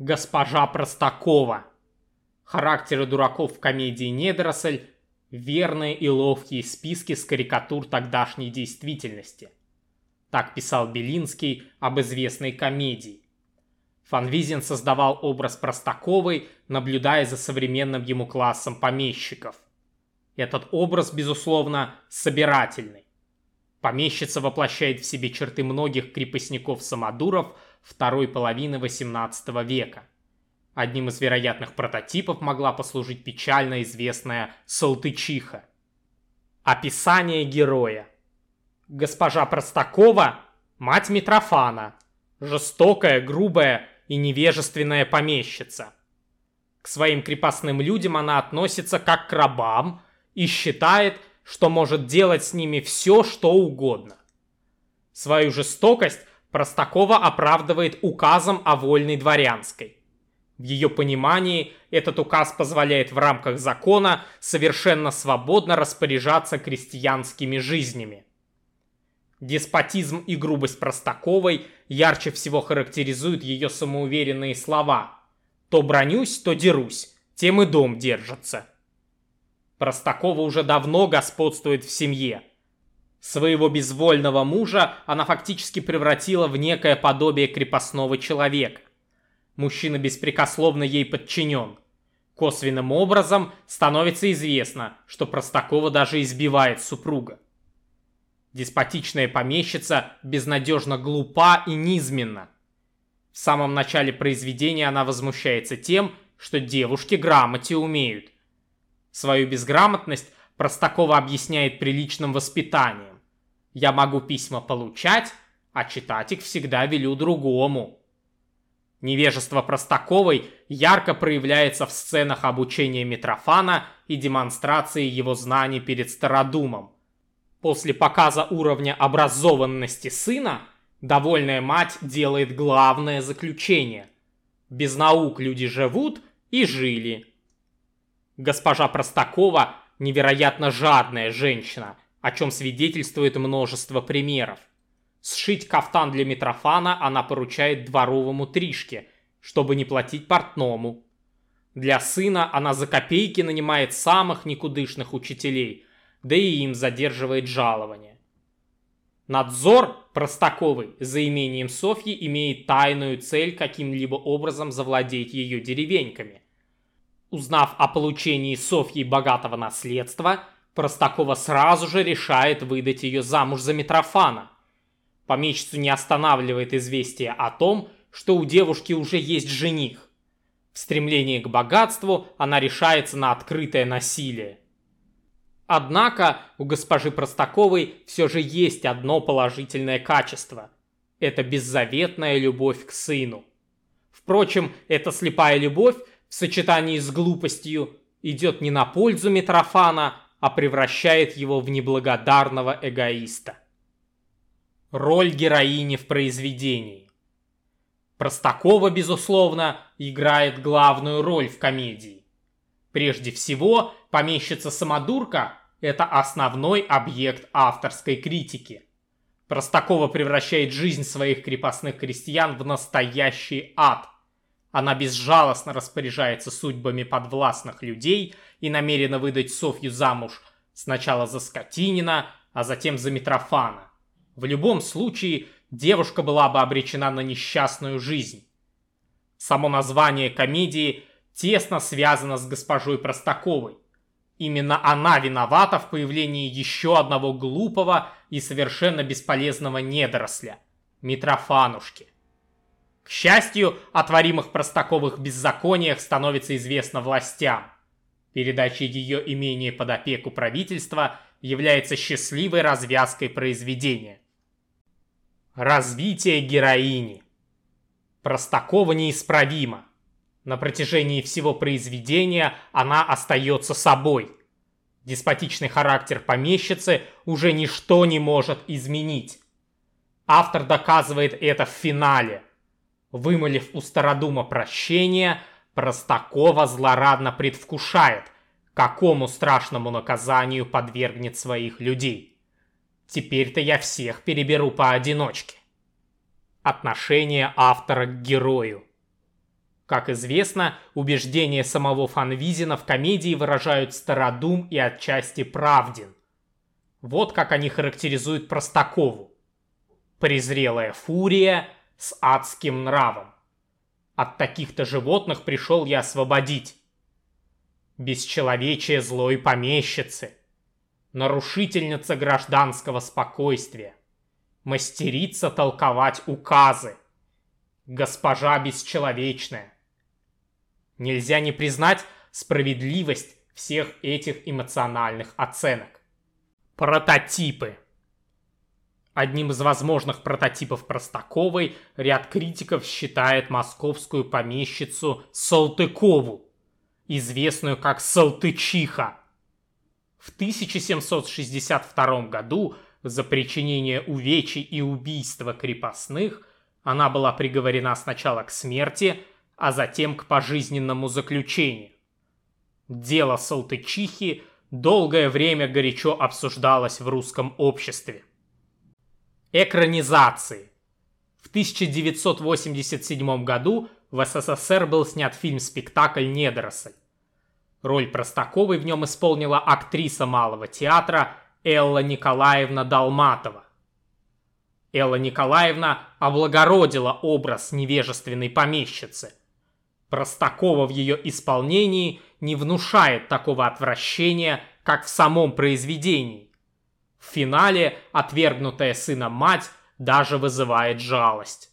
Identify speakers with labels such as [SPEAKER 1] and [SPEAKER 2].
[SPEAKER 1] Госпожа Простакова. Характеры дураков в комедии «Недоросль» – верные и ловкие списки с карикатур тогдашней действительности. Так писал Белинский об известной комедии. Фанвизин создавал образ Простаковой, наблюдая за современным ему классом помещиков. Этот образ, безусловно, собирательный. Помещица воплощает в себе черты многих крепостников-самодуров второй половины XVIII века. Одним из вероятных прототипов могла послужить печально известная Салтычиха. Описание героя. Госпожа Простакова – мать Митрофана, жестокая, грубая и невежественная помещица. К своим крепостным людям она относится как к рабам и считает, что может делать с ними все, что угодно. Свою жестокость Простакова оправдывает указом о вольной дворянской. В ее понимании этот указ позволяет в рамках закона совершенно свободно распоряжаться крестьянскими жизнями. Деспотизм и грубость Простаковой ярче всего характеризуют ее самоуверенные слова «То бронюсь, то дерусь, тем и дом держится». Простакова уже давно господствует в семье. Своего безвольного мужа она фактически превратила в некое подобие крепостного человека. Мужчина беспрекословно ей подчинен. Косвенным образом становится известно, что Простакова даже избивает супруга. Деспотичная помещица безнадежно глупа и низменна. В самом начале произведения она возмущается тем, что девушки грамоте умеют. Свою безграмотность Простакова объясняет приличным воспитанием. Я могу письма получать, а читать их всегда велю другому. Невежество Простаковой ярко проявляется в сценах обучения Митрофана и демонстрации его знаний перед Стародумом. После показа уровня образованности сына, довольная мать делает главное заключение. Без наук люди живут и жили. Госпожа Простакова – невероятно жадная женщина, о чем свидетельствует множество примеров. Сшить кафтан для Митрофана она поручает дворовому Тришке, чтобы не платить портному. Для сына она за копейки нанимает самых никудышных учителей, да и им задерживает жалование. Надзор Простаковой за имением Софьи имеет тайную цель каким-либо образом завладеть ее деревеньками. Узнав о получении Софьи богатого наследства, Простакова сразу же решает выдать ее замуж за Митрофана. Помещицу не останавливает известие о том, что у девушки уже есть жених. В стремлении к богатству она решается на открытое насилие. Однако у госпожи Простаковой все же есть одно положительное качество. Это беззаветная любовь к сыну. Впрочем, эта слепая любовь в сочетании с глупостью идет не на пользу Митрофана, а превращает его в неблагодарного эгоиста. Роль героини в произведении. Простакова, безусловно, играет главную роль в комедии. Прежде всего, помещица-самодурка – это основной объект авторской критики. Простакова превращает жизнь своих крепостных крестьян в настоящий ад – она безжалостно распоряжается судьбами подвластных людей и намерена выдать Софью замуж сначала за Скотинина, а затем за Митрофана. В любом случае, девушка была бы обречена на несчастную жизнь. Само название комедии тесно связано с госпожой Простаковой. Именно она виновата в появлении еще одного глупого и совершенно бесполезного недоросля – Митрофанушки. К счастью, о творимых простаковых беззакониях становится известно властям. Передача ее имения под опеку правительства является счастливой развязкой произведения. Развитие героини. Простакова неисправима. На протяжении всего произведения она остается собой. Деспотичный характер помещицы уже ничто не может изменить. Автор доказывает это в финале – Вымолив у Стародума прощение, Простакова злорадно предвкушает, какому страшному наказанию подвергнет своих людей. Теперь-то я всех переберу поодиночке. Отношение автора к герою. Как известно, убеждения самого Фанвизина в комедии выражают стародум и отчасти правден. Вот как они характеризуют Простакову. Презрелая фурия с адским нравом. От таких-то животных пришел я освободить. Бесчеловечие злой помещицы. Нарушительница гражданского спокойствия. Мастерица толковать указы. Госпожа бесчеловечная. Нельзя не признать справедливость всех этих эмоциональных оценок. Прототипы. Одним из возможных прототипов Простаковой ряд критиков считает московскую помещицу Салтыкову, известную как Салтычиха. В 1762 году за причинение увечий и убийства крепостных она была приговорена сначала к смерти, а затем к пожизненному заключению. Дело Салтычихи долгое время горячо обсуждалось в русском обществе. Экранизации. В 1987 году в СССР был снят фильм-спектакль «Недоросль». Роль Простаковой в нем исполнила актриса малого театра Элла Николаевна Долматова. Элла Николаевна облагородила образ невежественной помещицы. Простакова в ее исполнении не внушает такого отвращения, как в самом произведении. В финале отвергнутая сына мать даже вызывает жалость.